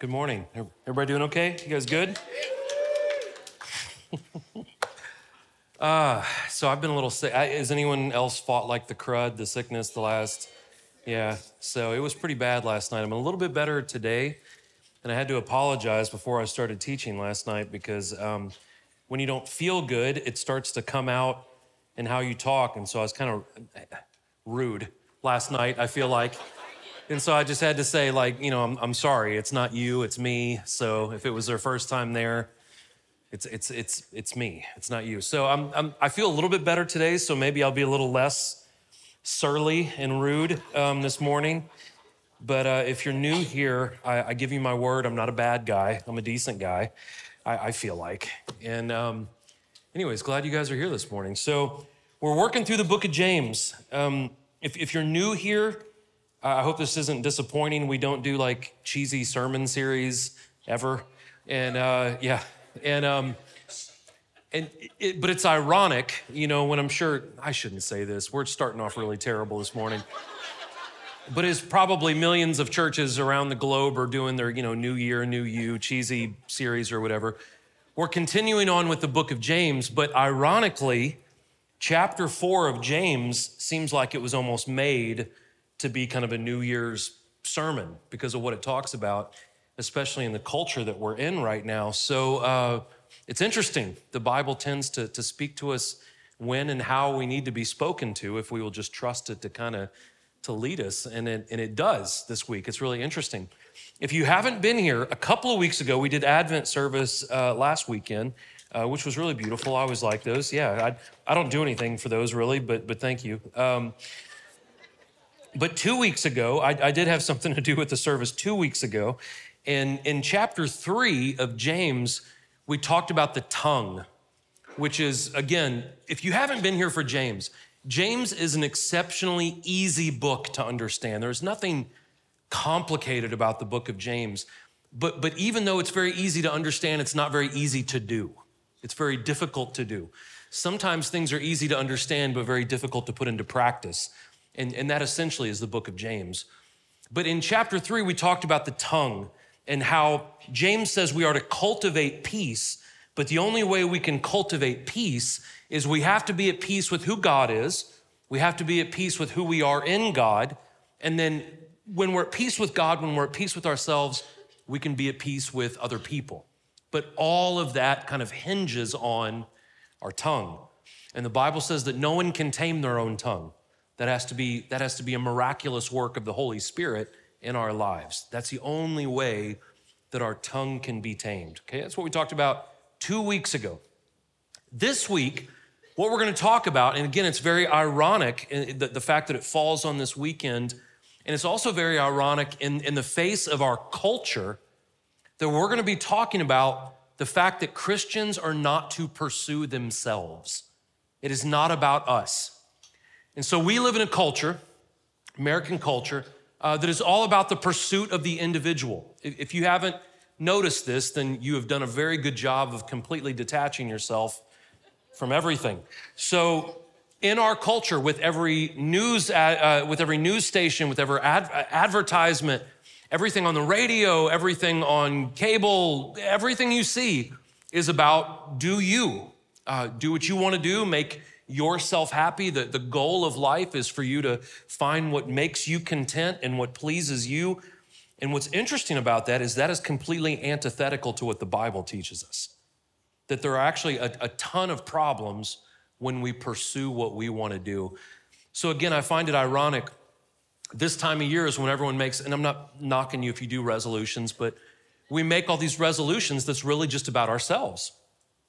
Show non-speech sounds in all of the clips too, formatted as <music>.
Good morning. Everybody doing okay? You guys good? <laughs> uh, so I've been a little sick. Has anyone else fought like the crud, the sickness, the last? Yeah. So it was pretty bad last night. I'm a little bit better today. And I had to apologize before I started teaching last night because um, when you don't feel good, it starts to come out in how you talk. And so I was kind of rude last night, I feel like. And so I just had to say, like, you know, I'm, I'm sorry. It's not you, it's me. So if it was their first time there, it's, it's, it's, it's me. It's not you. So I'm, I'm, I feel a little bit better today. So maybe I'll be a little less surly and rude um, this morning. But uh, if you're new here, I, I, give you my word. I'm not a bad guy. I'm a decent guy, I, I feel like. And, um, anyways, glad you guys are here this morning. So we're working through the book of James. Um, if, if you're new here, I hope this isn't disappointing. We don't do like cheesy sermon series ever. And uh, yeah, and um, and it, but it's ironic, you know, when I'm sure I shouldn't say this. We're starting off really terrible this morning. but it's probably millions of churches around the globe are doing their, you know, New Year, New You cheesy series or whatever. We're continuing on with the book of James, but ironically, chapter four of James seems like it was almost made to be kind of a New Year's sermon because of what it talks about, especially in the culture that we're in right now. So uh, it's interesting. The Bible tends to, to speak to us when and how we need to be spoken to if we will just trust it to kind of to lead us and it, and it does this week. It's really interesting. If you haven't been here a couple of weeks ago we did advent service uh, last weekend uh, which was really beautiful. I always like those. Yeah I, I don't do anything for those really but but thank you. Um, but two weeks ago, I, I, did have something to do with the service two weeks ago. And in chapter three of James, we talked about the tongue, which is, again, if you haven't been here for James, James is an exceptionally easy book to understand. There's nothing complicated about the book of James. But, but even though it's very easy to understand, it's not very easy to do. It's very difficult to do. Sometimes things are easy to understand, but very difficult to put into practice. And, and that essentially is the book of James. But in chapter three, we talked about the tongue and how James says we are to cultivate peace. But the only way we can cultivate peace is we have to be at peace with who God is, we have to be at peace with who we are in God. And then when we're at peace with God, when we're at peace with ourselves, we can be at peace with other people. But all of that kind of hinges on our tongue. And the Bible says that no one can tame their own tongue. That has to be, that has to be a miraculous work of the Holy Spirit in our lives. That's the only way that our tongue can be tamed. Okay, that's what we talked about two weeks ago. This week, what we're going to talk about, and again, it's very ironic eh, the, the fact that it falls on this weekend, and it's also very ironic in, in the face of our culture that we're going to be talking about the fact that Christians are not to pursue themselves. It is not about us. And so we live in a culture, American culture, uh, that is all about the pursuit of the individual. If you haven't noticed this, then you have done a very good job of completely detaching yourself from everything. So, in our culture, with every news, uh, with every news station, with every ad- advertisement, everything on the radio, everything on cable, everything you see is about do you uh, do what you want to do, make yourself happy. The, the goal of life is for you to find what makes you content and what pleases you. And what's interesting about that is that is completely antithetical to what the Bible teaches us. That there are actually a, a ton of problems when we pursue what we want to do. So, again, I find it ironic. This time of year is when everyone makes, and I'm not knocking you if you do resolutions, but we make all these resolutions that's really just about ourselves.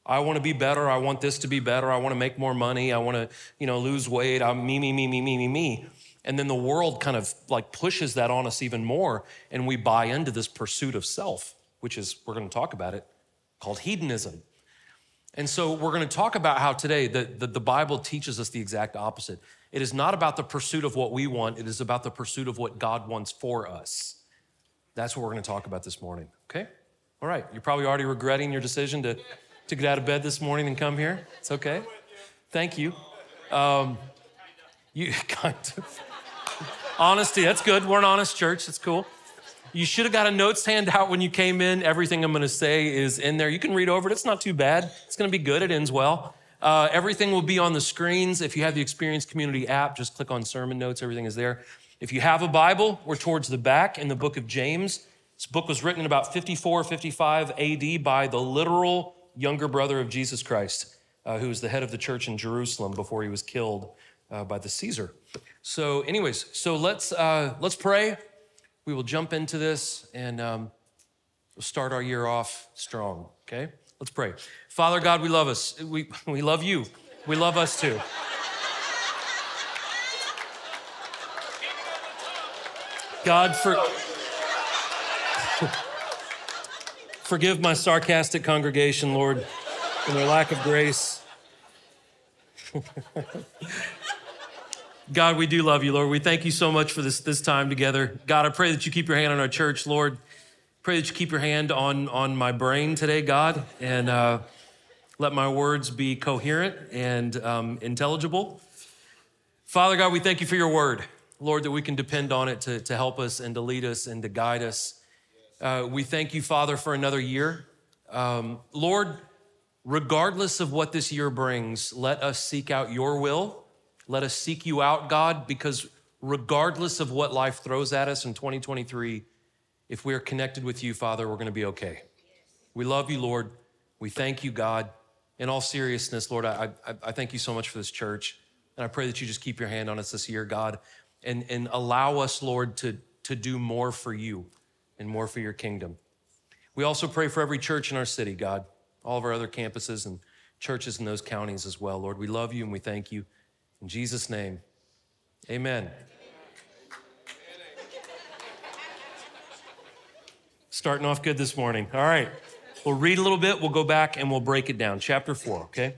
I want to be better. I want this to be better. I want to make more money. I want to, you know, lose weight. I'm me, me, me, me, me, me, me. And then the world kind of like pushes that on us even more. And we buy into this pursuit of self, which is, we're going to talk about it, called hedonism. And so we're going to talk about how today the, the, the, Bible teaches us the exact opposite. It is not about the pursuit of what we want, it is about the pursuit of what God wants for us. That's what we're going to talk about this morning, okay? All right, you're probably already regretting your decision to to get out of bed this morning and come here. It's okay. Thank you. Um, you <laughs> kind of honesty. That's good. We're an honest church. That's cool. You should have got a notes handout when you came in. Everything I'm going to say is in there. You can read over it. It's not too bad. It's going to be good. It ends well. Uh, everything will be on the screens. If you have the Experience Community app, just click on sermon notes. Everything is there. If you have a Bible, we're towards the back in the book of James. This book was written in about 54, 55 AD by the literal younger brother of Jesus Christ, uh, who was the head of the church in Jerusalem before he was killed uh, by the Caesar. So, anyways, so let's uh, let's pray we will jump into this and um, we'll start our year off strong, okay? Let's pray. Father God, we love us. We, <laughs> we love you. We love us too. God, for, forgive my sarcastic congregation, Lord, and their lack of grace. <laughs> God, we do love you, Lord. We thank you so much for this, this time together. God, I pray that you keep your hand on our church, Lord. Pray that you keep your hand on, on my brain today, God, and uh, let my words be coherent and um, intelligible. Father God, we thank you for your word, Lord, that we can depend on it to, to help us and to lead us and to guide us. Uh, we thank you, Father, for another year. Um, Lord, regardless of what this year brings, let us seek out your will let us seek you out, God, because regardless of what life throws at us in 2023, if we are connected with you, Father, we're going to be okay. We love you, Lord. We thank you, God. In all seriousness, Lord, I, I, I, thank you so much for this church. And I pray that you just keep your hand on us this year, God, and, and allow us, Lord, to, to do more for you and more for your kingdom. We also pray for every church in our city, God, all of our other campuses and churches in those counties as well, Lord. We love you and we thank you. In Jesus' name, amen. Starting off good this morning. All right. We'll read a little bit, we'll go back and we'll break it down. Chapter 4, okay?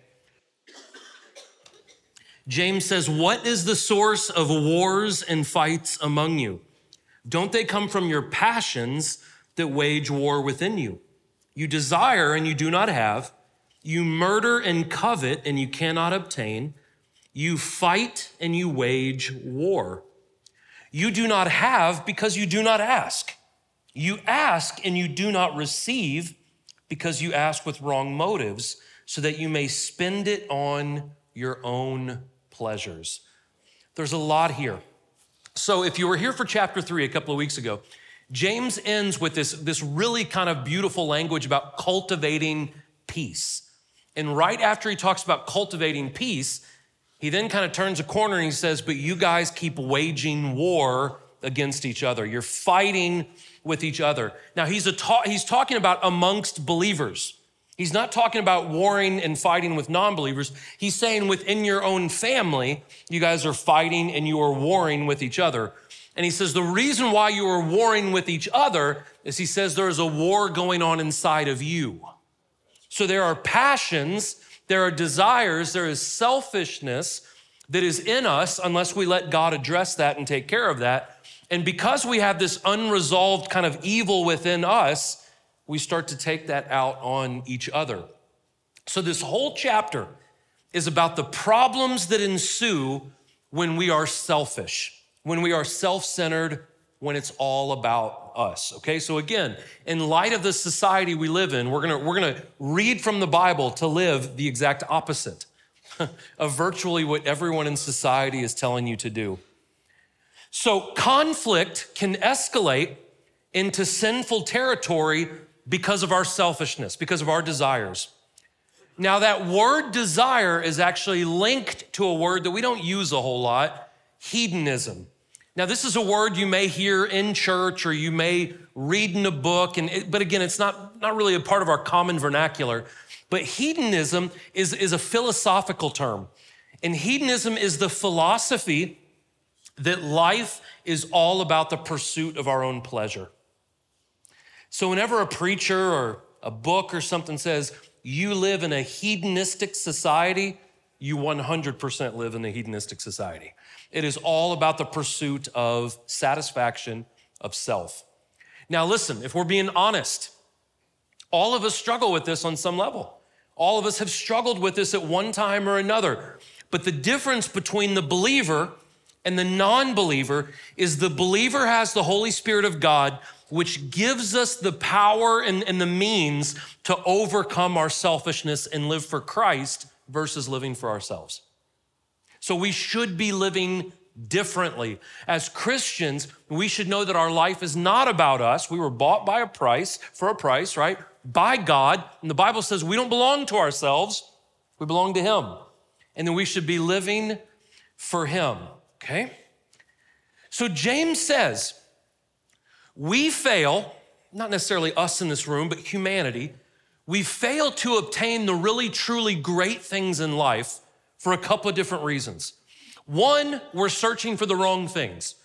James says, What is the source of wars and fights among you? Don't they come from your passions that wage war within you? You desire and you do not have. You murder and covet and you cannot obtain. You fight and you wage war. You do not have because you do not ask. You ask and you do not receive because you ask with wrong motives, so that you may spend it on your own pleasures. There's a lot here. So, if you were here for chapter three a couple of weeks ago, James ends with this, this really kind of beautiful language about cultivating peace. And right after he talks about cultivating peace, he then kind of turns a corner and he says, But you guys keep waging war against each other. You're fighting with each other. Now, he's, a ta- he's talking about amongst believers. He's not talking about warring and fighting with non believers. He's saying within your own family, you guys are fighting and you are warring with each other. And he says the reason why you are warring with each other is he says there is a war going on inside of you. So there are passions there are desires, there is selfishness that is in us unless we let God address that and take care of that. And because we have this unresolved kind of evil within us, we start to take that out on each other. So, this whole chapter is about the problems that ensue when we are selfish, when we are self centered, when it's all about us. Okay, so again, in light of the society we live in, we're gonna, we're gonna read from the Bible to live the exact opposite <laughs> of virtually what everyone in society is telling you to do. So conflict can escalate into sinful territory because of our selfishness, because of our desires. Now, that word desire is actually linked to a word that we don't use a whole lot hedonism. Now, this is a word you may hear in church or you may read in a book, and it, but again, it's not, not really a part of our common vernacular. But hedonism is, is a philosophical term. And hedonism is the philosophy that life is all about the pursuit of our own pleasure. So, whenever a preacher or a book or something says, you live in a hedonistic society, you 100% live in a hedonistic society. It is all about the pursuit of satisfaction of self. Now, listen, if we're being honest, all of us struggle with this on some level. All of us have struggled with this at one time or another. But the difference between the believer and the non believer is the believer has the Holy Spirit of God which gives us the power and, and the means to overcome our selfishness and live for Christ versus living for ourselves. So we should be living differently. As Christians, we should know that our life is not about us. We were bought by a price, for a price, right? By God. And the Bible says we don't belong to ourselves, we belong to Him. And then we should be living for Him, okay? So James says, we fail, not necessarily us in this room, but humanity, we fail to obtain the really, truly great things in life for a couple of different reasons. One, we're searching for the wrong things.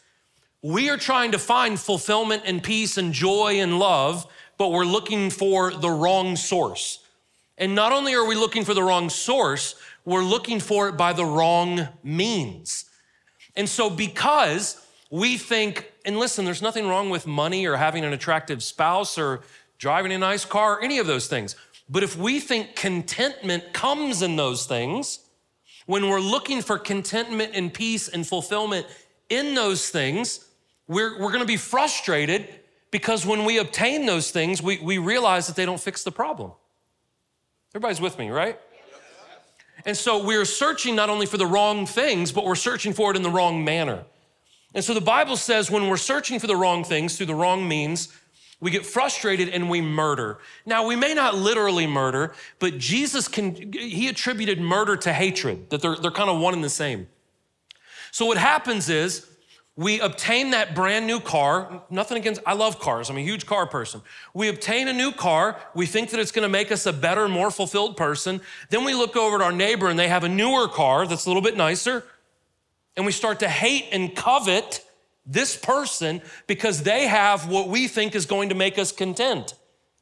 We are trying to find fulfillment and peace and joy and love, but we're looking for the wrong source. And not only are we looking for the wrong source, we're looking for it by the wrong means. And so, because we think, and listen, there's nothing wrong with money or having an attractive spouse or driving a nice car, or any of those things. But if we think contentment comes in those things, when we're looking for contentment and peace and fulfillment in those things, we're, we're gonna be frustrated because when we obtain those things, we, we realize that they don't fix the problem. Everybody's with me, right? And so we're searching not only for the wrong things, but we're searching for it in the wrong manner. And so the Bible says when we're searching for the wrong things through the wrong means, we get frustrated and we murder. Now, we may not literally murder, but Jesus can, he attributed murder to hatred, that they're, they're kind of one and the same. So what happens is we obtain that brand new car. Nothing against, I love cars. I'm a huge car person. We obtain a new car. We think that it's going to make us a better, more fulfilled person. Then we look over at our neighbor and they have a newer car that's a little bit nicer. And we start to hate and covet this person because they have what we think is going to make us content.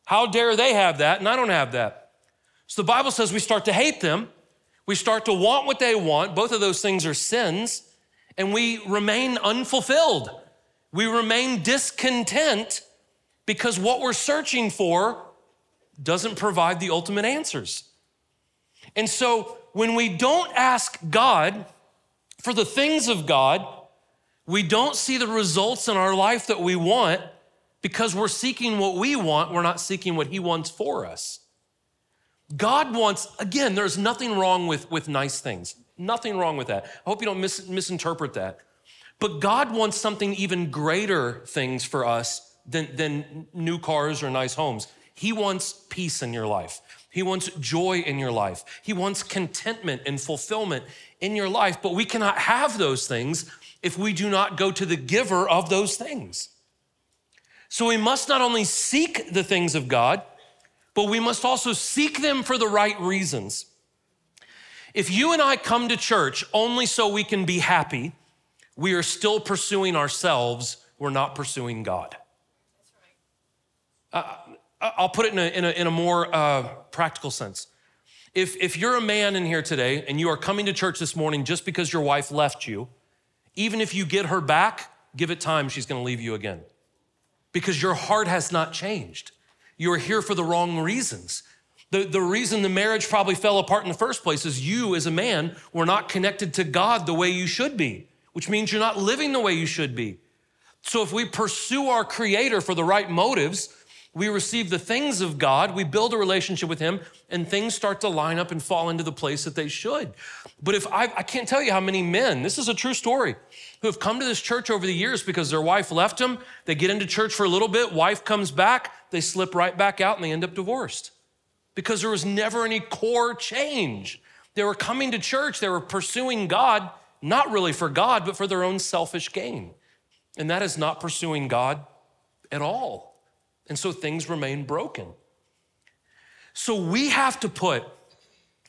How dare they have that and I don't have that? So the Bible says we start to hate them. We start to want what they want. Both of those things are sins. And we remain unfulfilled. We remain discontent because what we're searching for doesn't provide the ultimate answers. And so when we don't ask God for the things of God, we don't see the results in our life that we want because we're seeking what we want, we're not seeking what He wants for us. God wants, again, there's nothing wrong with, with nice things. Nothing wrong with that. I hope you don't mis- misinterpret that. But God wants something even greater things for us than, than new cars or nice homes. He wants peace in your life. He wants joy in your life. He wants contentment and fulfillment in your life. But we cannot have those things if we do not go to the giver of those things. So we must not only seek the things of God, but we must also seek them for the right reasons. If you and I come to church only so we can be happy, we are still pursuing ourselves, we're not pursuing God. Uh, I'll put it in a, in a, in a more uh, practical sense. If, if you're a man in here today and you are coming to church this morning just because your wife left you, even if you get her back, give it time, she's gonna leave you again. Because your heart has not changed. You're here for the wrong reasons. The, the reason the marriage probably fell apart in the first place is you, as a man, were not connected to God the way you should be, which means you're not living the way you should be. So if we pursue our Creator for the right motives, we receive the things of God, we build a relationship with Him, and things start to line up and fall into the place that they should. But if I, I can't tell you how many men, this is a true story, who have come to this church over the years because their wife left them, they get into church for a little bit, wife comes back, they slip right back out and they end up divorced because there was never any core change. They were coming to church, they were pursuing God, not really for God, but for their own selfish gain. And that is not pursuing God at all. And so things remain broken. So we have to put,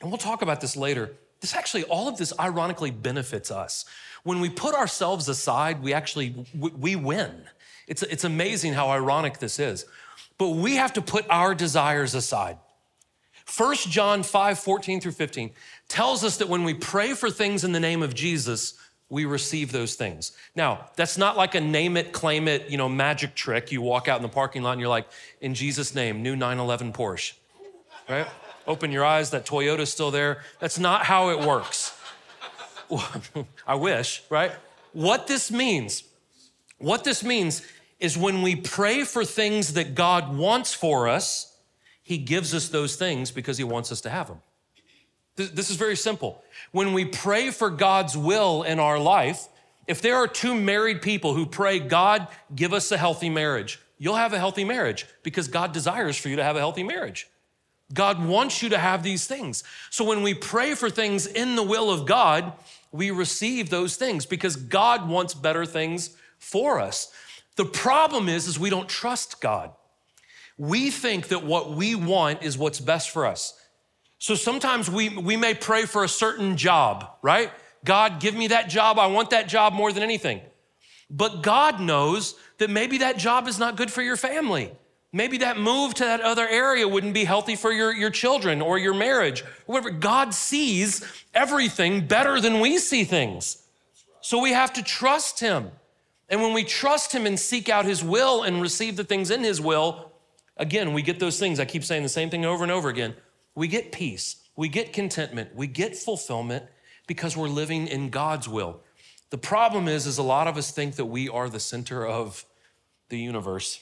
and we'll talk about this later, this actually, all of this ironically benefits us. When we put ourselves aside, we actually, we win. It's, it's amazing how ironic this is. But we have to put our desires aside. 1 John 5, 14 through 15 tells us that when we pray for things in the name of Jesus, we receive those things. Now, that's not like a name it, claim it, you know, magic trick. You walk out in the parking lot and you're like, in Jesus' name, new 911 Porsche, right? Open your eyes, that Toyota's still there. That's not how it works. <laughs> I wish, right? What this means, what this means is when we pray for things that God wants for us, He gives us those things because He wants us to have them. This is very simple. When we pray for God's will in our life, if there are two married people who pray, God, give us a healthy marriage, you'll have a healthy marriage because God desires for you to have a healthy marriage. God wants you to have these things. So when we pray for things in the will of God, we receive those things because God wants better things for us. The problem is is we don't trust God. We think that what we want is what's best for us. So sometimes we, we may pray for a certain job, right? God, give me that job. I want that job more than anything. But God knows that maybe that job is not good for your family. Maybe that move to that other area wouldn't be healthy for your, your children or your marriage, whatever. God sees everything better than we see things. So we have to trust Him. And when we trust Him and seek out His will and receive the things in His will, again, we get those things. I keep saying the same thing over and over again. We get peace, we get contentment, we get fulfillment because we're living in God's will. The problem is, is a lot of us think that we are the center of the universe.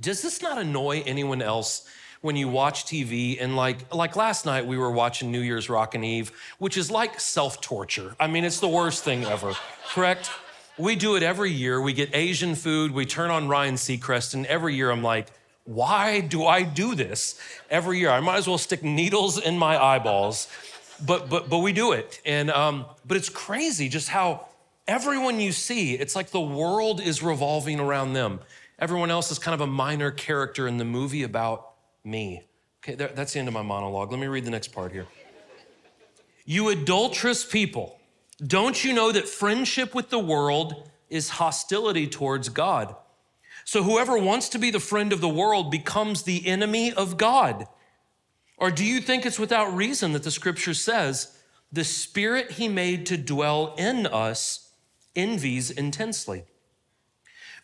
Does this not annoy anyone else when you watch TV and like like last night we were watching New Year's Rockin' Eve, which is like self-torture. I mean, it's the worst thing ever, correct? We do it every year. We get Asian food, we turn on Ryan Seacrest, and every year I'm like, why do I do this every year? I might as well stick needles in my eyeballs, but but but we do it, and um, but it's crazy just how everyone you see, it's like the world is revolving around them. Everyone else is kind of a minor character in the movie about me. Okay, that's the end of my monologue. Let me read the next part here. You adulterous people, don't you know that friendship with the world is hostility towards God? So whoever wants to be the friend of the world becomes the enemy of God. Or do you think it's without reason that the scripture says, the spirit he made to dwell in us envies intensely?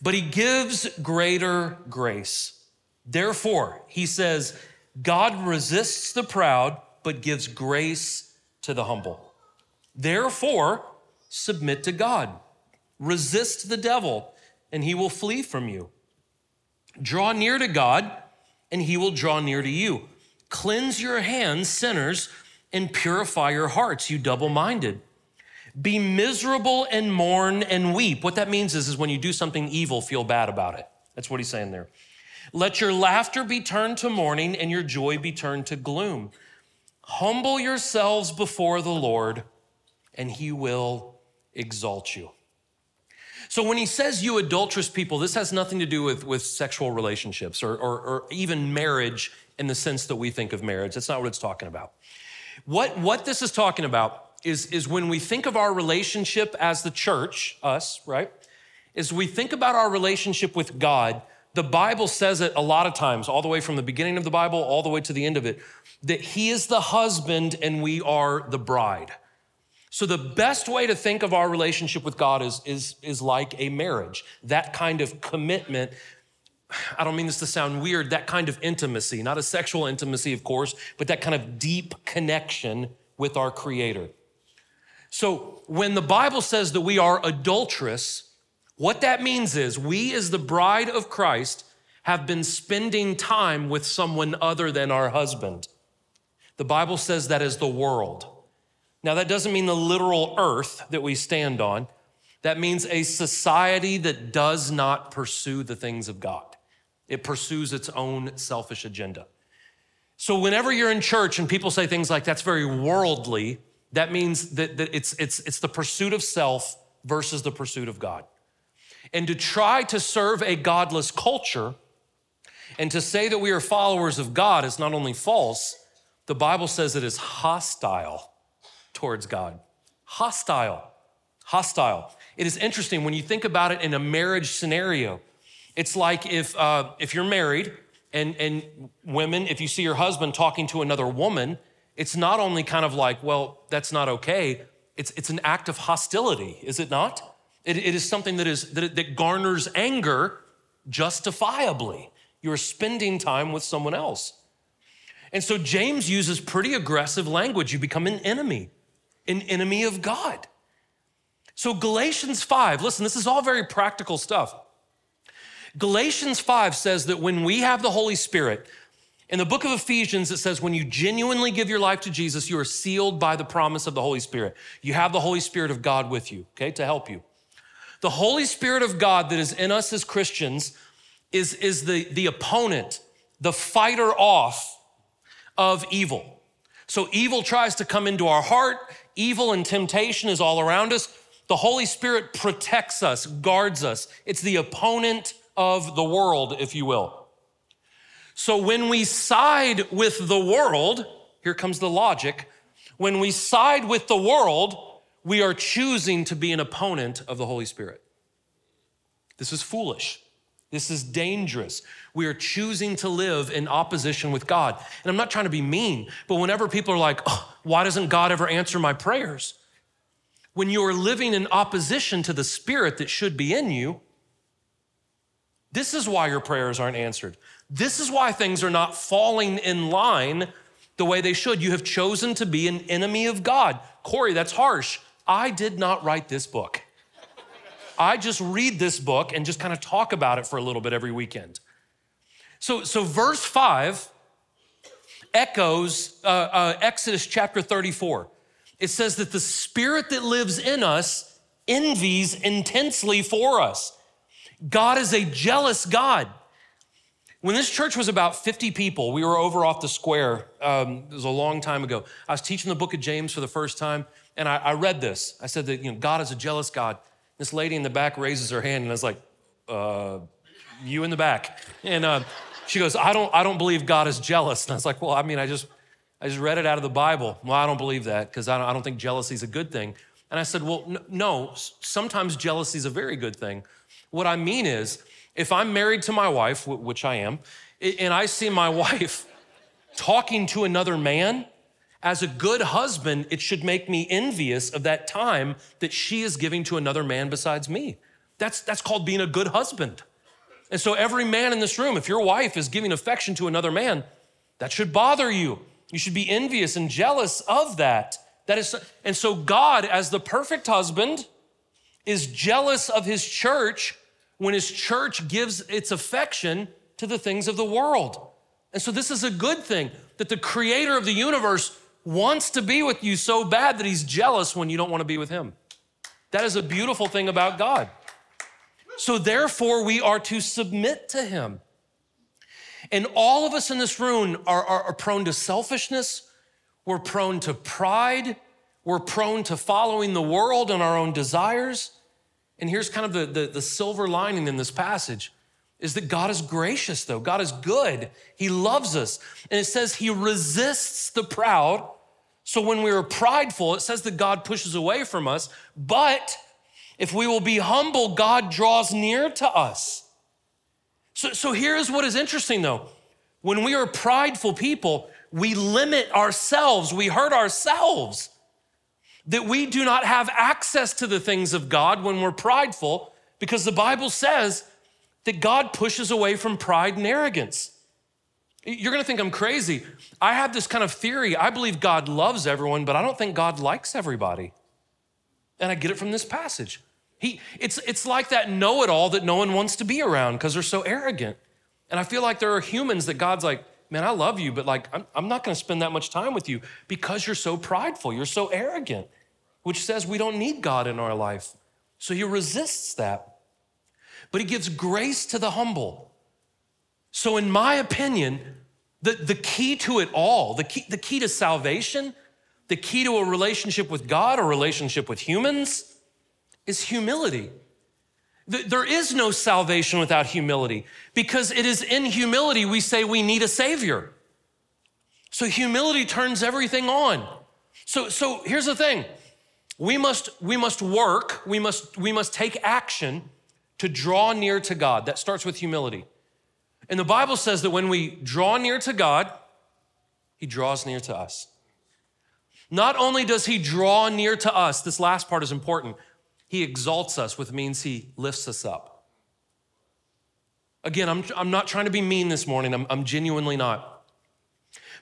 But he gives greater grace. Therefore, he says, God resists the proud, but gives grace to the humble. Therefore, submit to God. Resist the devil, and he will flee from you. Draw near to God, and he will draw near to you. Cleanse your hands, sinners, and purify your hearts, you double minded. Be miserable and mourn and weep. What that means is, is when you do something evil, feel bad about it. That's what he's saying there. Let your laughter be turned to mourning and your joy be turned to gloom. Humble yourselves before the Lord, and he will exalt you. So when he says you adulterous people, this has nothing to do with, with sexual relationships or, or, or even marriage in the sense that we think of marriage. That's not what it's talking about. What, what this is talking about is, is when we think of our relationship as the church, us, right? Is we think about our relationship with God, the Bible says it a lot of times, all the way from the beginning of the Bible, all the way to the end of it, that He is the husband and we are the bride. So the best way to think of our relationship with God is, is, is like a marriage, that kind of commitment. I don't mean this to sound weird, that kind of intimacy, not a sexual intimacy, of course, but that kind of deep connection with our Creator. So when the Bible says that we are adulterous, what that means is we, as the bride of Christ, have been spending time with someone other than our husband. The Bible says that is the world. Now, that doesn't mean the literal earth that we stand on. That means a society that does not pursue the things of God. It pursues its own selfish agenda. So, whenever you're in church and people say things like that's very worldly, that means that, that it's, it's, it's the pursuit of self versus the pursuit of God. And to try to serve a godless culture and to say that we are followers of God is not only false, the Bible says it is hostile towards God. Hostile. Hostile. It is interesting when you think about it in a marriage scenario. It's like if, uh, if you're married and, and women, if you see your husband talking to another woman, it's not only kind of like, well, that's not okay. It's, it's an act of hostility, is it not? It, it is something that, is, that, that garners anger justifiably. You're spending time with someone else. And so James uses pretty aggressive language. You become an enemy an enemy of God. So, Galatians 5, listen, this is all very practical stuff. Galatians 5 says that when we have the Holy Spirit, in the book of Ephesians, it says when you genuinely give your life to Jesus, you are sealed by the promise of the Holy Spirit. You have the Holy Spirit of God with you, okay, to help you. The Holy Spirit of God that is in us as Christians is, is the, the opponent, the fighter off of evil. So evil tries to come into our heart, evil and temptation is all around us. The Holy Spirit protects us, guards us. It's the opponent of the world, if you will. So when we side with the world, here comes the logic. When we side with the world, we are choosing to be an opponent of the Holy Spirit. This is foolish. This is dangerous. We are choosing to live in opposition with God. And I'm not trying to be mean, but whenever people are like, oh, why doesn't God ever answer my prayers? When you are living in opposition to the spirit that should be in you, this is why your prayers aren't answered. This is why things are not falling in line the way they should. You have chosen to be an enemy of God. Corey, that's harsh. I did not write this book. I just read this book and just kind of talk about it for a little bit every weekend. So, so verse five echoes uh, uh, Exodus chapter 34. It says that the spirit that lives in us envies intensely for us. God is a jealous God. When this church was about 50 people, we were over off the square. Um, it was a long time ago. I was teaching the book of James for the first time, and I, I read this. I said that you know, God is a jealous God. This lady in the back raises her hand, and I was like, uh, "You in the back?" And uh, she goes, "I don't, I don't believe God is jealous." And I was like, "Well, I mean, I just, I just read it out of the Bible. Well, I don't believe that because I don't, I don't think jealousy is a good thing." And I said, "Well, no. Sometimes jealousy is a very good thing. What I mean is." If I'm married to my wife, which I am, and I see my <laughs> wife talking to another man, as a good husband, it should make me envious of that time that she is giving to another man besides me. That's, that's called being a good husband. And so, every man in this room, if your wife is giving affection to another man, that should bother you. You should be envious and jealous of that. That is, and so God, as the perfect husband, is jealous of his church when his church gives its affection to the things of the world. And so this is a good thing that the creator of the universe wants to be with you so bad that he's jealous when you don't want to be with him. That is a beautiful thing about God. So therefore, we are to submit to him. And all of us in this room are, are, are prone to selfishness, we're prone to pride, we're prone to following the world and our own desires. And here's kind of the, the, the, silver lining in this passage is that God is gracious, though. God is good. He loves us. And it says He resists the proud. So when we are prideful, it says that God pushes away from us. But if we will be humble, God draws near to us. So, so here's what is interesting, though. When we are prideful people, we limit ourselves, we hurt ourselves that we do not have access to the things of God when we're prideful because the Bible says that God pushes away from pride and arrogance. You're gonna think I'm crazy. I have this kind of theory. I believe God loves everyone, but I don't think God likes everybody. And I get it from this passage. He, it's, it's like that know it all that no one wants to be around because they're so arrogant. And I feel like there are humans that God's like, man, I love you, but like, I'm, I'm not gonna spend that much time with you because you're so prideful, you're so arrogant which says we don't need God in our life. So he resists that. But he gives grace to the humble. So, in my opinion, the, the key to it all, the key, the key to salvation, the key to a relationship with God, a relationship with humans, is humility. There is no salvation without humility because it is in humility we say we need a Savior. So humility turns everything on. So, so here's the thing we must, we must work, we must, we must take action to draw near to God. That starts with humility. And the Bible says that when we draw near to God, He draws near to us. Not only does He draw near to us, this last part is important, He exalts us, which means He lifts us up. Again, I'm, I'm not trying to be mean this morning, I'm, I'm genuinely not.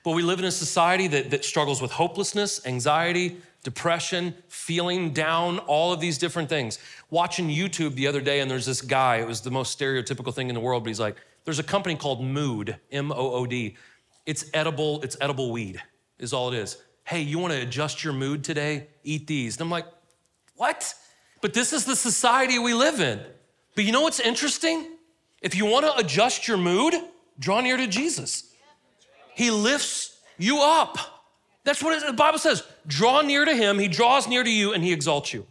But we live in a society that, that struggles with hopelessness, anxiety, depression, feeling down, all of these different things. Watching YouTube the other day, and there's this guy, it was the most stereotypical thing in the world, but he's like, there's a company called Mood, M O O D. It's edible, it's edible weed, is all it is. Hey, you wanna adjust your mood today? Eat these. And I'm like, what? But this is the society we live in. But you know what's interesting? If you wanna adjust your mood, draw near to Jesus. He lifts you up. That's what the Bible says. Draw near to him, he draws near to you, and he exalts you.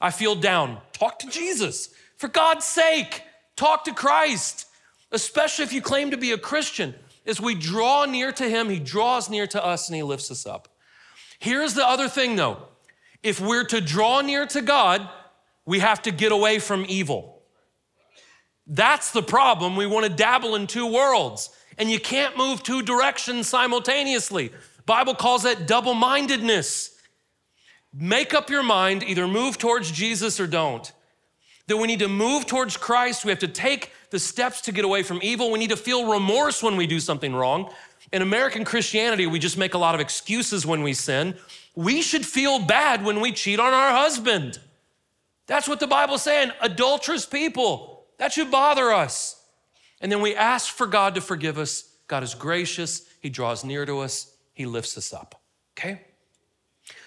I feel down. Talk to Jesus. For God's sake, talk to Christ, especially if you claim to be a Christian. As we draw near to him, he draws near to us and he lifts us up. Here's the other thing though if we're to draw near to God, we have to get away from evil. That's the problem. We want to dabble in two worlds, and you can't move two directions simultaneously. Bible calls that double-mindedness. Make up your mind, either move towards Jesus or don't. That we need to move towards Christ, we have to take the steps to get away from evil. We need to feel remorse when we do something wrong. In American Christianity, we just make a lot of excuses when we sin. We should feel bad when we cheat on our husband. That's what the Bible's saying. Adulterous people, that should bother us. And then we ask for God to forgive us. God is gracious, He draws near to us, He lifts us up. Okay?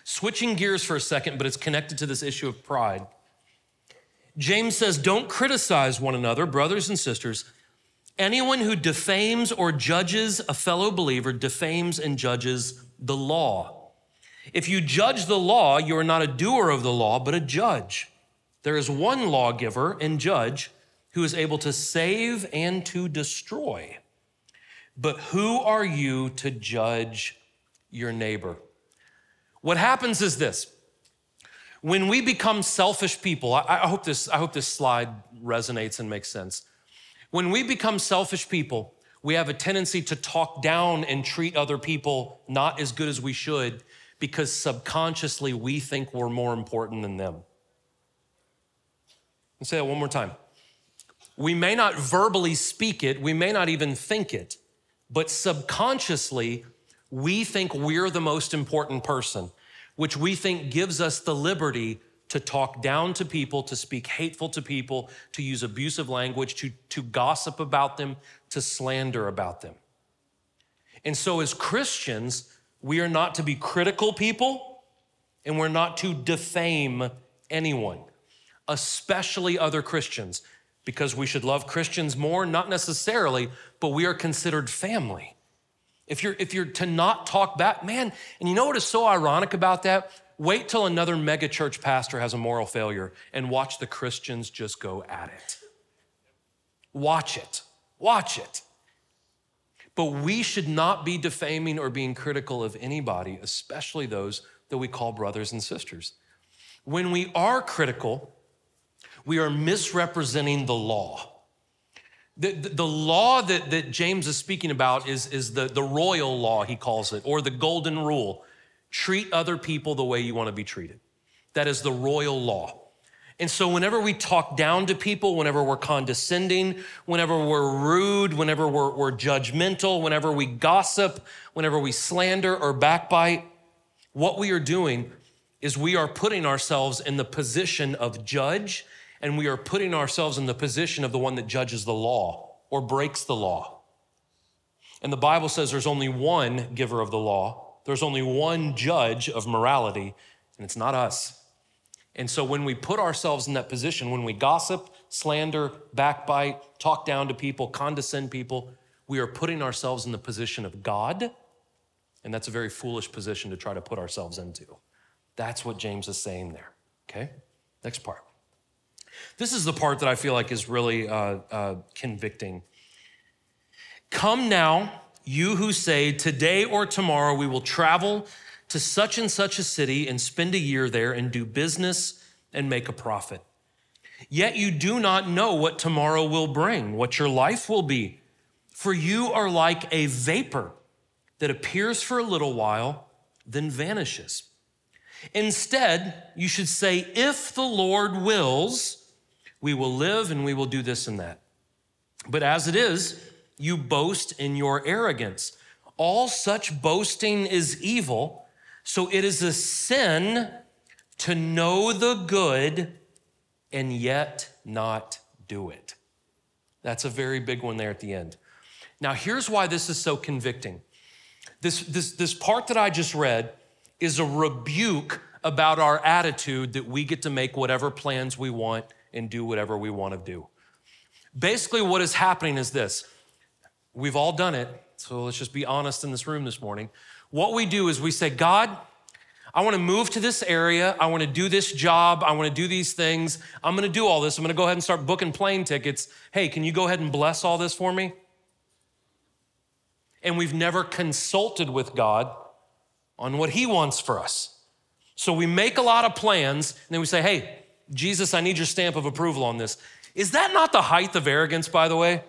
Switching gears for a second, but it's connected to this issue of pride. James says, Don't criticize one another, brothers and sisters. Anyone who defames or judges a fellow believer defames and judges the law. If you judge the law, you are not a doer of the law, but a judge. There is one lawgiver and judge who is able to save and to destroy. But who are you to judge your neighbor? What happens is this when we become selfish people, I, I, hope this, I hope this slide resonates and makes sense. When we become selfish people, we have a tendency to talk down and treat other people not as good as we should because subconsciously we think we're more important than them. I'll say that one more time. We may not verbally speak it, we may not even think it, but subconsciously we think we're the most important person which we think gives us the liberty to talk down to people, to speak hateful to people, to use abusive language, to, to gossip about them, to slander about them. And so, as Christians, we are not to be critical people and we're not to defame anyone, especially other Christians, because we should love Christians more, not necessarily, but we are considered family. If you're, if you're to not talk back, man, and you know what is so ironic about that? Wait till another megachurch pastor has a moral failure and watch the Christians just go at it. Watch it. Watch it. But we should not be defaming or being critical of anybody, especially those that we call brothers and sisters. When we are critical, we are misrepresenting the law. The, the, the, law that, that James is speaking about is, is the, the royal law, he calls it, or the golden rule. Treat other people the way you want to be treated. That is the royal law. And so, whenever we talk down to people, whenever we're condescending, whenever we're rude, whenever we're, we're judgmental, whenever we gossip, whenever we slander or backbite, what we are doing is we are putting ourselves in the position of judge and we are putting ourselves in the position of the one that judges the law or breaks the law. And the Bible says there's only one giver of the law, there's only one judge of morality, and it's not us. And so when we put ourselves in that position, when we gossip, slander, backbite, talk down to people, condescend people, we are putting ourselves in the position of God. And that's a very foolish position to try to put ourselves into. That's what James is saying there. Okay? Next part. This is the part that I feel like is really uh, uh, convicting. Come now, you who say, Today or tomorrow we will travel to such and such a city and spend a year there and do business and make a profit. Yet you do not know what tomorrow will bring, what your life will be. For you are like a vapor that appears for a little while, then vanishes. Instead, you should say, If the Lord wills, we will live and we will do this and that. But as it is, you boast in your arrogance. All such boasting is evil. So it is a sin to know the good and yet not do it. That's a very big one there at the end. Now, here's why this is so convicting. This, this, this part that I just read is a rebuke about our attitude that we get to make whatever plans we want and do whatever we want to do. Basically, what is happening is this we've all done it, so let's just be honest in this room this morning. What we do is we say, God, I want to move to this area. I want to do this job. I want to do these things. I'm going to do all this. I'm going to go ahead and start booking plane tickets. Hey, can you go ahead and bless all this for me? And we've never consulted with God on what He wants for us. So we make a lot of plans and then we say, hey, Jesus, I need your stamp of approval on this. Is that not the height of arrogance, by the way?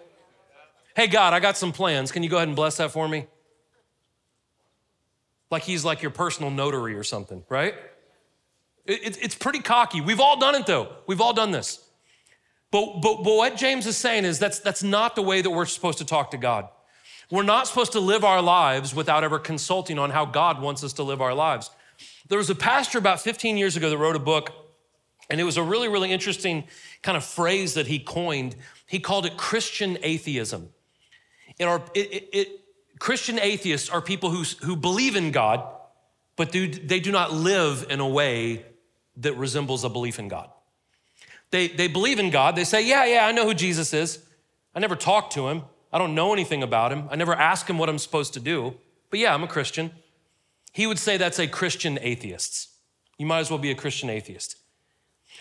Hey, God, I got some plans. Can you go ahead and bless that for me? Like he's like your personal notary or something, right? It, it, it's pretty cocky. We've all done it though. We've all done this. But, but, but what James is saying is that's, that's not the way that we're supposed to talk to God. We're not supposed to live our lives without ever consulting on how God wants us to live our lives. There was a pastor about 15 years ago that wrote a book, and it was a really, really interesting kind of phrase that he coined. He called it Christian atheism. It, it, it, Christian atheists are people who, who believe in God, but do, they do not live in a way that resembles a belief in God. They, they believe in God. They say, Yeah, yeah, I know who Jesus is. I never talked to him. I don't know anything about him. I never ask him what I'm supposed to do. But yeah, I'm a Christian. He would say that's a Christian atheist. You might as well be a Christian atheist.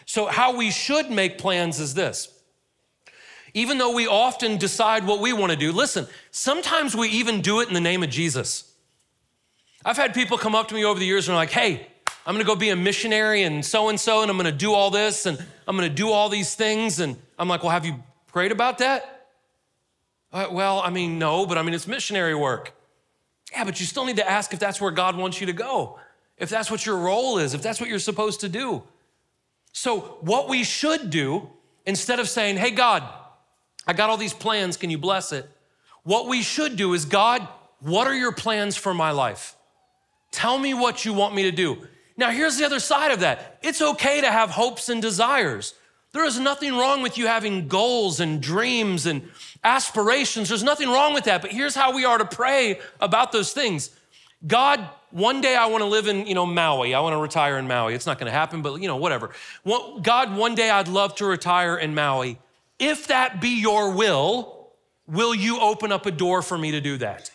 So, how we should make plans is this even though we often decide what we want to do. Listen, sometimes we even do it in the name of Jesus. I've had people come up to me over the years and are like, hey, I'm gonna go be a missionary and so and so, and I'm gonna do all this and I'm gonna do all these things. And I'm like, well, have you prayed about that? Uh, well, I mean, no, but I mean, it's missionary work. Yeah, but you still need to ask if that's where God wants you to go, if that's what your role is, if that's what you're supposed to do. So, what we should do, instead of saying, hey, God, I got all these plans. Can you bless it? What we should do is, God, what are your plans for my life? Tell me what you want me to do. Now, here's the other side of that it's okay to have hopes and desires. There is nothing wrong with you having goals and dreams and aspirations. There's nothing wrong with that. But here's how we are to pray about those things. God, one day I want to live in, you know, Maui. I want to retire in Maui. It's not going to happen, but you know, whatever. God, one day I'd love to retire in Maui. If that be your will, will you open up a door for me to do that?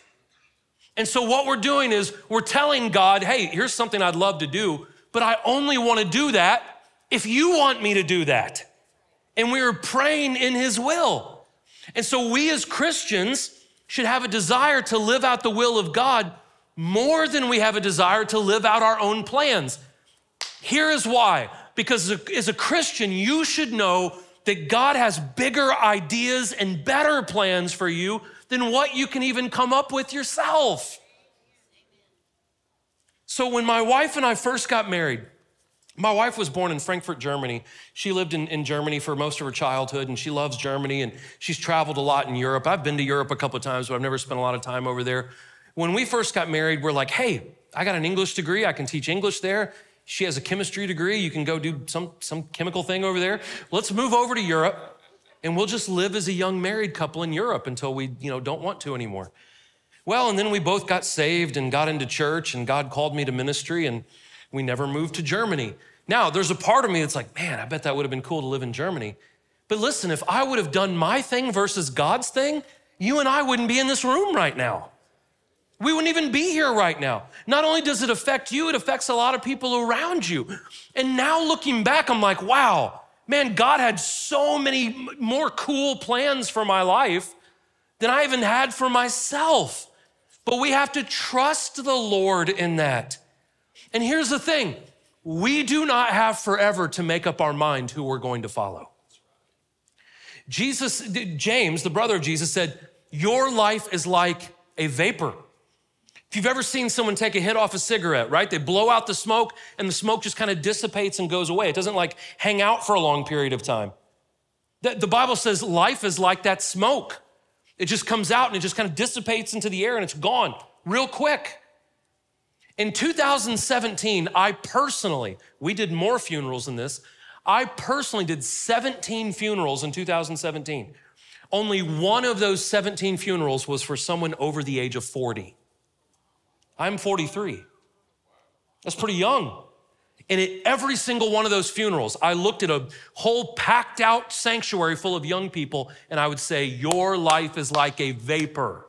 And so, what we're doing is we're telling God, hey, here's something I'd love to do, but I only want to do that if you want me to do that. And we are praying in His will. And so, we as Christians should have a desire to live out the will of God more than we have a desire to live out our own plans. Here is why because as a Christian, you should know that God has bigger ideas and better plans for you than what you can even come up with yourself. So, when my wife and I first got married, my wife was born in Frankfurt, Germany. She lived in, in Germany for most of her childhood and she loves Germany and she's traveled a lot in Europe. I've been to Europe a couple of times, but I've never spent a lot of time over there. When we first got married, we're like, hey, I got an English degree. I can teach English there. She has a chemistry degree. You can go do some, some chemical thing over there. Let's move over to Europe and we'll just live as a young married couple in Europe until we, you know, don't want to anymore. Well, and then we both got saved and got into church and God called me to ministry and we never moved to Germany. Now, there's a part of me that's like, man, I bet that would have been cool to live in Germany. But listen, if I would have done my thing versus God's thing, you and I wouldn't be in this room right now. We wouldn't even be here right now. Not only does it affect you, it affects a lot of people around you. And now looking back, I'm like, wow, man, God had so many more cool plans for my life than I even had for myself. But we have to trust the Lord in that. And here's the thing we do not have forever to make up our mind who we're going to follow. Jesus, James, the brother of Jesus, said, Your life is like a vapor. If you've ever seen someone take a hit off a cigarette, right? They blow out the smoke and the smoke just kind of dissipates and goes away. It doesn't like hang out for a long period of time. The Bible says life is like that smoke. It just comes out and it just kind of dissipates into the air and it's gone real quick. In 2017, I personally, we did more funerals than this. I personally did 17 funerals in 2017. Only one of those 17 funerals was for someone over the age of 40. I'm 43. That's pretty young. And at every single one of those funerals, I looked at a whole packed out sanctuary full of young people, and I would say, Your life is like a vapor.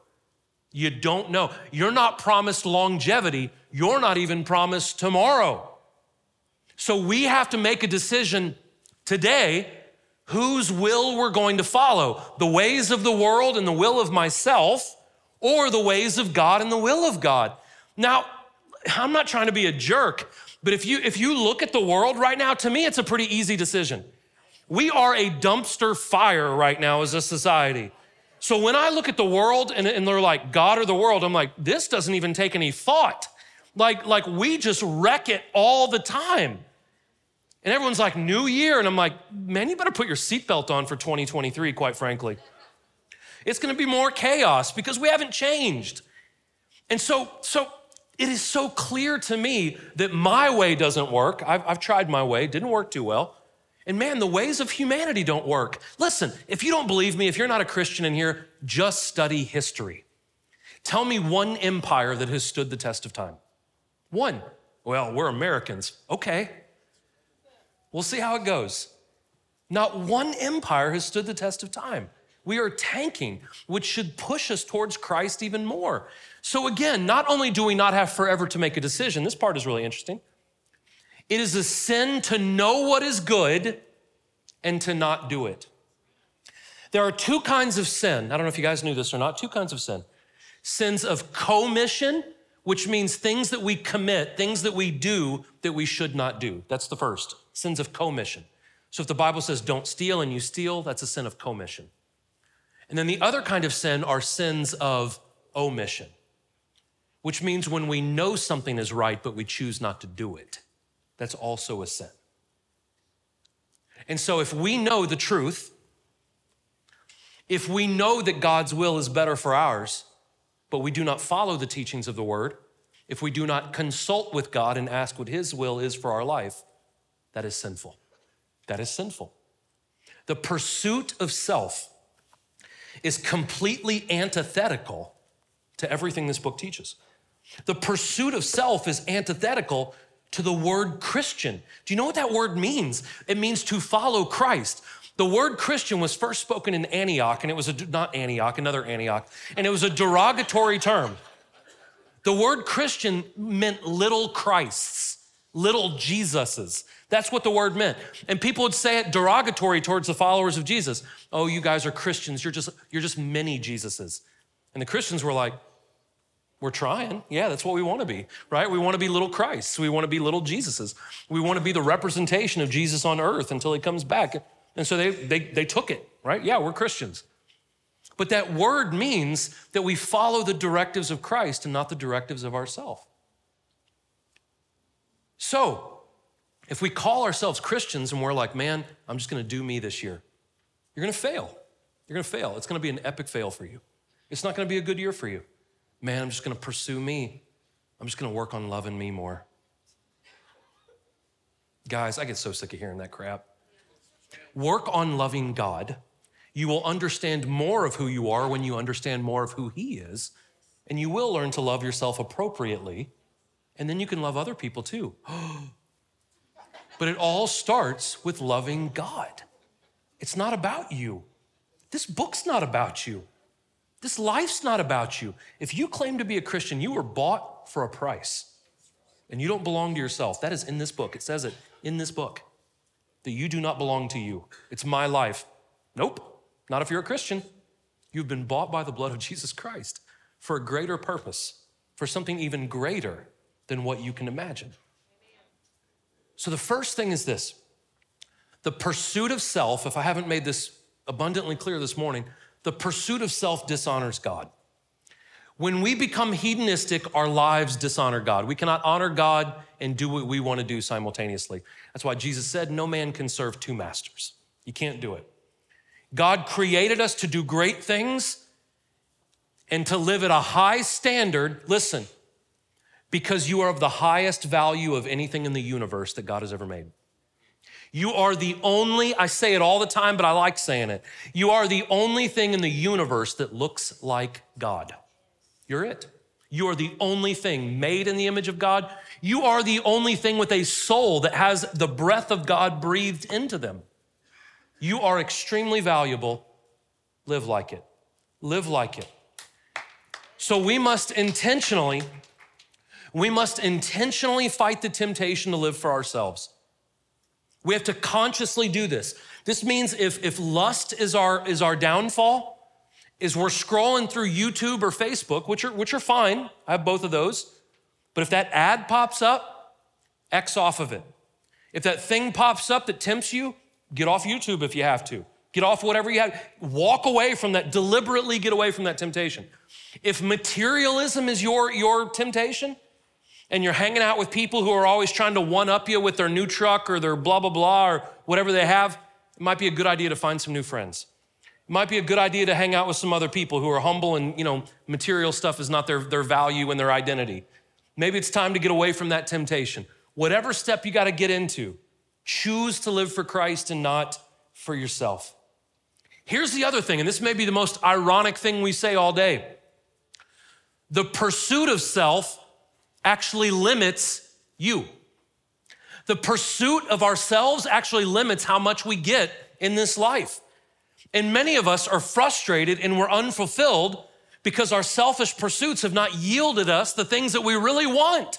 You don't know. You're not promised longevity, you're not even promised tomorrow. So we have to make a decision today whose will we're going to follow the ways of the world and the will of myself, or the ways of God and the will of God. Now, I'm not trying to be a jerk, but if you if you look at the world right now, to me it's a pretty easy decision. We are a dumpster fire right now as a society. So when I look at the world and, and they're like God or the world, I'm like, this doesn't even take any thought. Like, like we just wreck it all the time. And everyone's like, New Year. And I'm like, man, you better put your seatbelt on for 2023, quite frankly. It's gonna be more chaos because we haven't changed. And so, so it is so clear to me that my way doesn't work. I've, I've tried my way, didn't work too well. And man, the ways of humanity don't work. Listen, if you don't believe me, if you're not a Christian in here, just study history. Tell me one empire that has stood the test of time. One. Well, we're Americans. Okay. We'll see how it goes. Not one empire has stood the test of time. We are tanking, which should push us towards Christ even more. So, again, not only do we not have forever to make a decision, this part is really interesting. It is a sin to know what is good and to not do it. There are two kinds of sin. I don't know if you guys knew this or not, two kinds of sin sins of commission, which means things that we commit, things that we do that we should not do. That's the first sins of commission. So if the Bible says don't steal and you steal, that's a sin of commission. And then the other kind of sin are sins of omission which means when we know something is right, but we choose not to do it, that's also a sin. And so if we know the truth, if we know that God's will is better for ours, but we do not follow the teachings of the word, if we do not consult with God and ask what his will is for our life, that is sinful. That is sinful. The pursuit of self is completely antithetical to everything this book teaches. The pursuit of self is antithetical to the word Christian. Do you know what that word means? It means to follow Christ. The word Christian was first spoken in Antioch, and it was a, not Antioch, another Antioch, and it was a derogatory term. The word Christian meant little Christs, little Jesuses. That's what the word meant. And people would say it derogatory towards the followers of Jesus. Oh, you guys are Christians. You're just, you're just many Jesuses. And the Christians were like, we're trying. Yeah, that's what we want to be, right? We want to be little Christs. We want to be little Jesuses. We want to be the representation of Jesus on earth until he comes back. And so they, they, they took it, right? Yeah, we're Christians. But that word means that we follow the directives of Christ and not the directives of ourselves. So, if we call ourselves Christians and we're like, man, I'm just to do me this year, you're to fail. You're to fail. It's to be an epic fail for you. It's not to be a good year for you man, I'm just gonna pursue me. I'm just gonna work on loving me more. Guys, I get so sick of hearing that crap. Work on loving God. You will understand more of who you are when you understand more of who He is, and you will learn to love yourself appropriately, and then you can love other people too. <gasps> but it all starts with loving God. It's not about you. This book's not about you. This life's not about you. If you claim to be a Christian, you were bought for a price and you don't belong to yourself. That is in this book. It says it in this book that you do not belong to you. It's my life. Nope, not if you're a Christian. You've been bought by the blood of <laughs> Jesus Christ for a greater purpose, for something even greater than what you can imagine. So the first thing is this the pursuit of self, if I haven't made this abundantly clear this morning, the pursuit of self dishonors God. When we become hedonistic, our lives dishonor God. We cannot honor God and do what we want to do simultaneously. That's why Jesus said, No man can serve two masters. You can't do it. God created us to do great things, and to live at a high standard, listen, because you are of the highest value of anything in the universe that God has ever made. You are the only, I say it all the time, but I like saying it. You are the only thing in the universe that looks like God. You're it. You are the only thing made in the image of God. You are the only thing with a soul that has the breath of God breathed into them. You are extremely valuable. Live like it. Live like it. So we must intentionally, we must intentionally fight the temptation to live for ourselves. We have to consciously do this. This means if, if lust is our, is our downfall, is we're scrolling through YouTube or Facebook, which are, which are fine. I have both of those. But if that ad pops up, X off of it. If that thing pops up that tempts you, get off YouTube if you have to. Get off whatever you have. Walk away from that, deliberately get away from that temptation. If materialism is your, your temptation, and you're hanging out with people who are always trying to one up you with their new truck or their blah, blah, blah, or whatever they have, it might be a good idea to find some new friends. It might be a good idea to hang out with some other people who are humble and, you know, material stuff is not their, their value and their identity. Maybe it's time to get away from that temptation. Whatever step you got to get into, choose to live for Christ and not for yourself. Here's the other thing, and this may be the most ironic thing we say all day the pursuit of self actually limits you. The pursuit of ourselves actually limits how much we get in this life. And many of us are frustrated and we're unfulfilled because our selfish pursuits have not yielded us the things that we really want.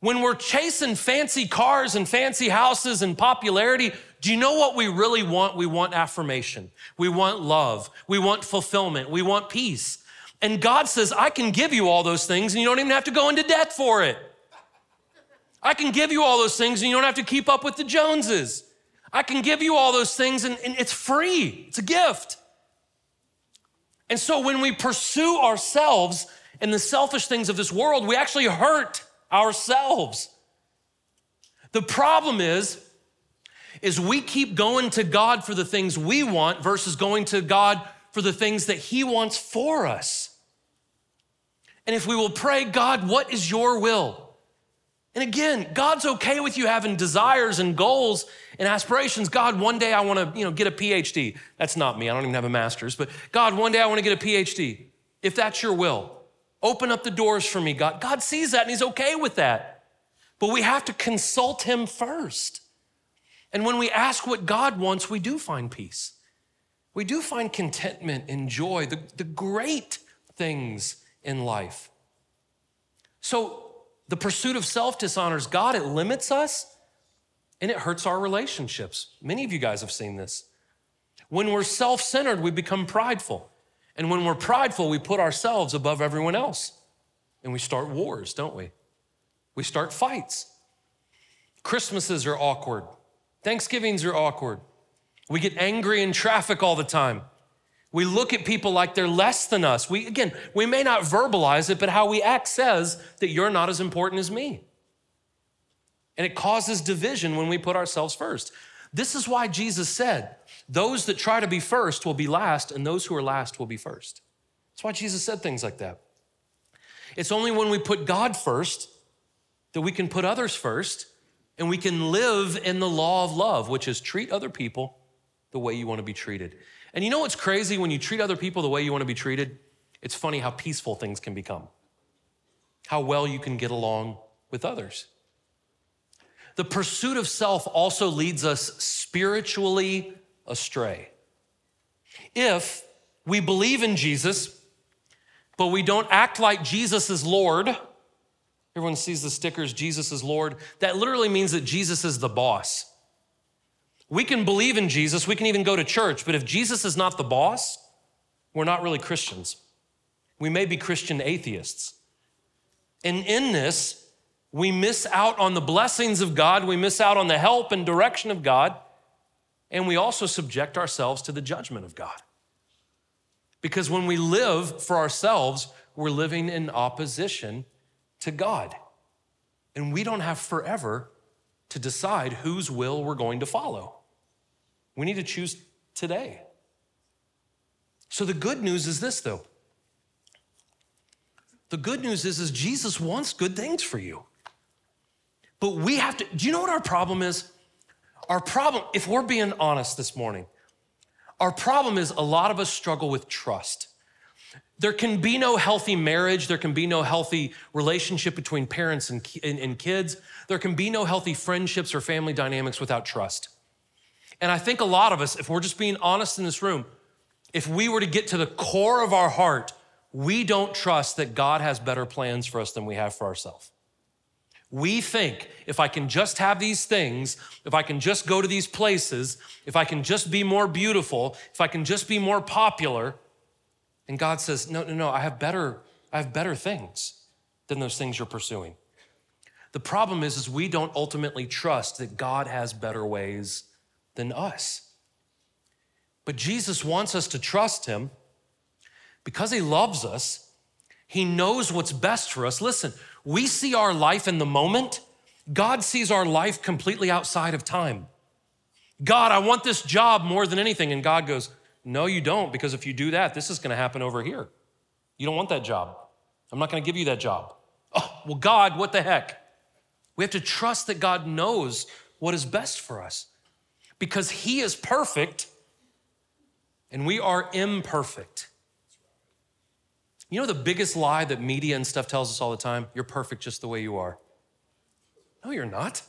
When we're chasing fancy cars and fancy houses and popularity, do you know what we really want? We want affirmation. We want love. We want fulfillment. We want peace. And God says, I can give you all those things and you don't even have to go into debt for it. I can give you all those things and you don't have to keep up with the Joneses. I can give you all those things and, and it's free, it's a gift. And so when we pursue ourselves and the selfish things of this world, we actually hurt ourselves. The problem is, is we keep going to God for the things we want versus going to God for the things that He wants for us. And if we will pray, God, what is your will? And again, God's okay with you having desires and goals and aspirations. God, one day I want to, you know, get a PhD. That's not me. I don't even have a master's, but God, one day I want to get a PhD. If that's your will, open up the doors for me, God. God sees that and he's okay with that. But we have to consult him first. And when we ask what God wants, we do find peace we do find contentment and joy, the, the great things in life. So the pursuit of self dishonors God, it limits us and it hurts our relationships. Many of you guys have seen this. When we're self centered, we become prideful. And when we're prideful, we put ourselves above everyone else. And we start wars, don't we? We start fights. Christmases are awkward. Thanksgivings are awkward. We get angry in traffic all the time. We look at people like they're less than us. We, again, we may not verbalize it, but how we act says that you're not as important as me. And it causes division when we put ourselves first. This is why Jesus said, Those that try to be first will be last, and those who are last will be first. That's why Jesus said things like that. It's only when we put God first that we can put others first, and we can live in the law of love, which is treat other people the way you want to be treated. And you know what's crazy when you treat other people the way you want to be treated? It's funny how peaceful things can become, how well you can get along with others. The pursuit of self also leads us spiritually astray. If we believe in Jesus, but we don't act like Jesus is Lord, everyone sees the stickers, Jesus is Lord, that literally means that Jesus is the boss. We can believe in Jesus, we can even go to church, but if Jesus is not the boss, we're not really Christians. We may be Christian atheists. And in this, we miss out on the blessings of God, we miss out on the help and direction of God, and we also subject ourselves to the judgment of God. Because when we live for ourselves, we're living in opposition to God. And we don't have forever to decide whose will we're going to follow. We need to choose today. So the good news is this, though The good news is, is Jesus wants good things for you. But we have to, do you know what our problem is? Our problem, if we're being honest this morning, our problem is a lot of us struggle with trust. There can be no healthy marriage. There can be no healthy relationship between parents and, and, and, kids. There can be no healthy friendships or family dynamics without trust. And I think a lot of us, if we're just being honest in this room, if we were to get to the core of our heart, we don't trust that God has better plans for us than we have for ourselves. We think if I can just have these things, if I can just go to these places, if I can just be more beautiful, if I can just be more popular, and God says, "No, no, no, I have better I have better things than those things you're pursuing." The problem is is we don't ultimately trust that God has better ways than us. But Jesus wants us to trust him because he loves us. He knows what's best for us. Listen, we see our life in the moment. God sees our life completely outside of time. God, I want this job more than anything. And God goes, No, you don't, because if you do that, this is going to happen over here. You don't want that job. I'm not going to give you that job. Oh, well, God, what the heck? We have to trust that God knows what is best for us because He is perfect and we are imperfect. You know the biggest lie that media and stuff tells us all the time? You're perfect just the way you are. No, you're not.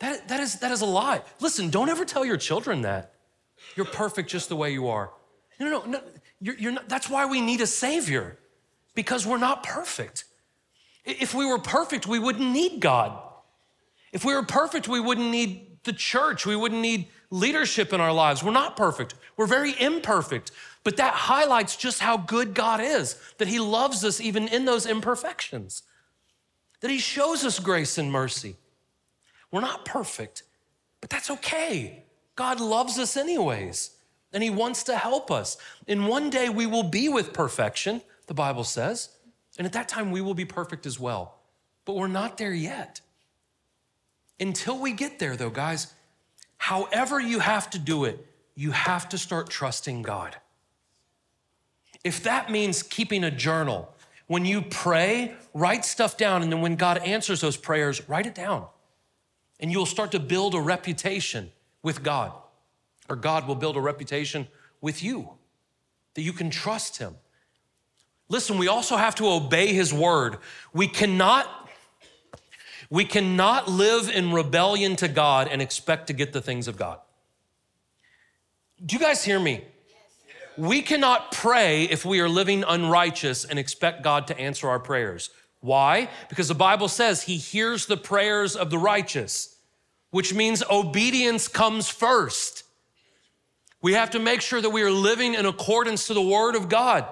That, that, is, that is a lie. Listen, don't ever tell your children that. You're perfect just the way you are. No, no, no. You're, you're not, that's why we need a Savior, because we're not perfect. If we were perfect, we wouldn't need God. If we were perfect, we wouldn't need the church. We wouldn't need leadership in our lives. We're not perfect. We're very imperfect. But that highlights just how good God is, that He loves us even in those imperfections, that He shows us grace and mercy. We're not perfect, but that's okay. God loves us anyways, and He wants to help us. And one day we will be with perfection, the Bible says, and at that time we will be perfect as well. But we're not there yet. Until we get there, though, guys, however you have to do it, you have to start trusting God. If that means keeping a journal, when you pray, write stuff down, and then when God answers those prayers, write it down. And you'll start to build a reputation with God, or God will build a reputation with you that you can trust Him. Listen, we also have to obey His word. We cannot. We cannot live in rebellion to God and expect to get the things of God. Do you guys hear me? we cannot pray if we are living unrighteous and expect God to answer our prayers. Why? Because the Bible says he hears the prayers of the righteous, which means obedience comes first. We have to make sure that we are living in accordance to the word of God.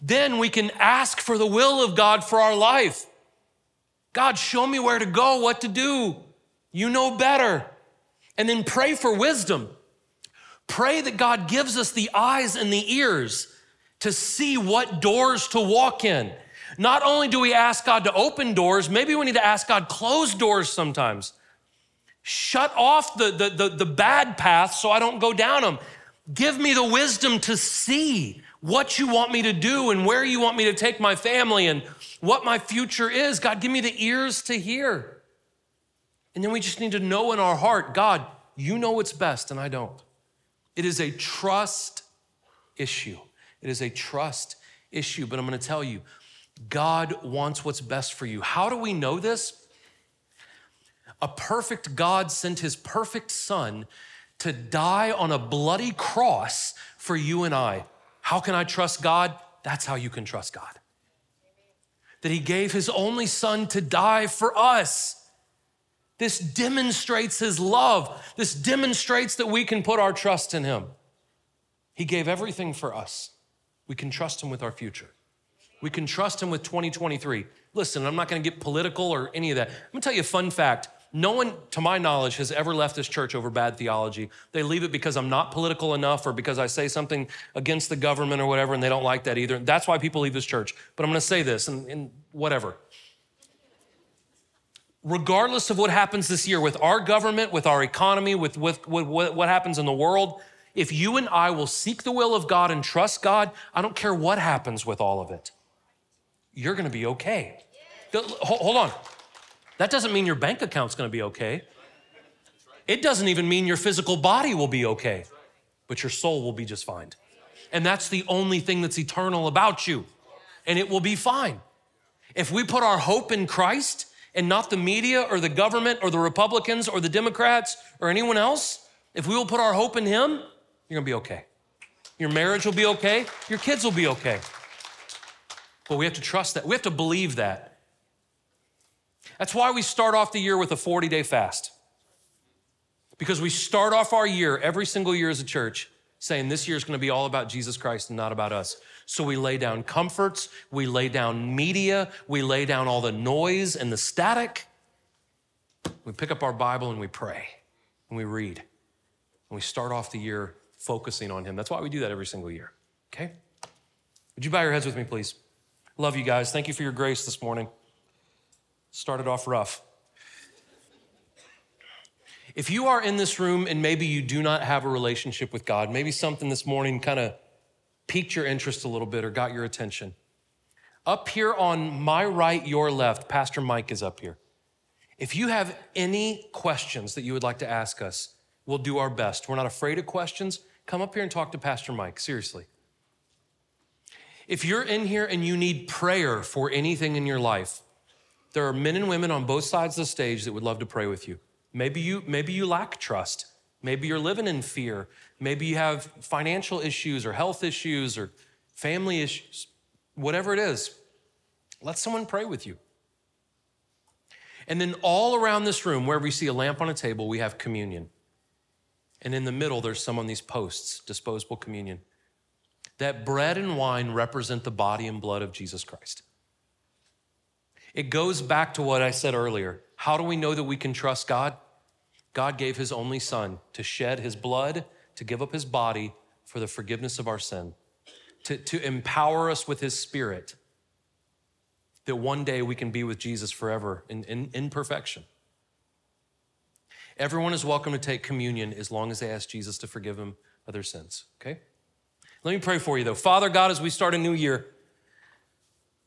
Then we can ask for the will of God for our life. God, show me where to go, what to do. You know better. And then pray for wisdom. Pray that God gives us the eyes and the ears to see what doors to walk in. Not only do we ask God to open doors, maybe we need to ask God close doors sometimes. Shut off the, the, the, the bad paths so I don't go down them. Give me the wisdom to see what you want me to do and where you want me to take my family and what my future is. God, give me the ears to hear. And then we just need to know in our heart, God, you know what's best and I don't. It is a trust issue. It is a trust issue, but I'm going to tell you, God wants what's best for you. How do we know this? A perfect God sent his perfect son to die on a bloody cross for you and I. How can I trust God? That's how you can trust God. That he gave his only son to die for us. This demonstrates his love. This demonstrates that we can put our trust in him. He gave everything for us. We can trust him with our future. We can trust him with 2023. Listen, I'm not going to get political or any of that. I'm going to tell you a fun fact. No one, to my knowledge, has ever left this church over bad theology. They leave it because I'm not political enough or because I say something against the government or whatever, and they don't like that either. That's why people leave this church. But I'm going to say this and, and whatever regardless of what happens this year with our government, with our economy, with, with, with what happens in the world, If you and I will seek the will of God and trust God, I don't care what happens with all of it, you're gonna be okay. Hold on. That doesn't mean your bank account's gonna be okay. It doesn't even mean your physical body will be okay, but your soul will be just fine. And that's the only thing that's eternal about you, and it will be fine. If we put our hope in Christ and not the media or the government or the Republicans or the Democrats or anyone else, if we will put our hope in Him, you're gonna be okay. Your marriage will be okay, your kids will be okay. But we have to trust that, we have to believe that. That's why we start off the year with a 40 day fast. Because we start off our year, every single year as a church, saying this year is going to be all about Jesus Christ and not about us. So we lay down comforts, we lay down media, we lay down all the noise and the static. We pick up our Bible and we pray and we read. And we start off the year focusing on Him. That's why we do that every single year. Okay? Would you bow your heads with me, please? Love you guys. Thank you for your grace this morning. Started off rough. If you are in this room and maybe you do not have a relationship with God, maybe something this morning kind of piqued your interest a little bit or got your attention. Up here on my right, your left, Pastor Mike is up here. If you have any questions that you would like to ask us, we'll do our best. We're not afraid of questions. Come up here and talk to Pastor Mike, seriously. If you're in here and you need prayer for anything in your life, there are men and women on both sides of the stage that would love to pray with you. Maybe you, maybe you lack trust. Maybe you're living in fear. Maybe you have financial issues or health issues or family issues. Whatever it is, let someone pray with you. And then all around this room, where we see a lamp on a table, we have communion. And in the middle, there's some on these posts, disposable communion. That bread and wine represent the body and blood of Jesus Christ. It goes back to what I said earlier. How do we know that we can trust God? God gave his only son to shed his blood, to give up his body for the forgiveness of our sin, to, to empower us with his spirit, that one day we can be with Jesus forever in, in, in perfection. Everyone is welcome to take communion as long as they ask Jesus to forgive them of their sins, okay? Let me pray for you though. Father God, as we start a new year,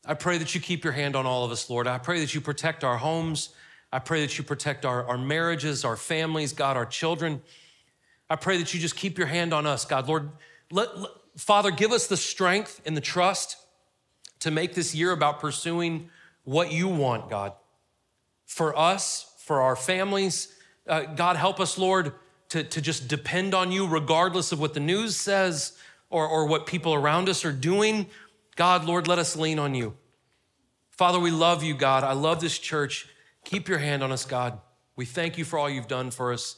I pray that you keep your hand on all of us, Lord. I pray that you protect our homes. I pray that you protect our, our marriages, our families, God, our children. I pray that you just keep your hand on us, God. Lord, let, let, Father, give us the strength and the trust to make this year about pursuing what you want, God, for us, for our families. Uh, God, help us, Lord, to, to just depend on you regardless of what the news says or, or what people around us are doing. God, Lord, let us lean on you. Father, we love you, God. I love this church. Keep your hand on us, God. We thank you for all you've done for us.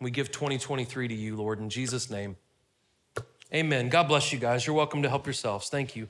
We give 2023 to you, Lord, in Jesus' name. Amen. God bless you guys. You're welcome to help yourselves. Thank you.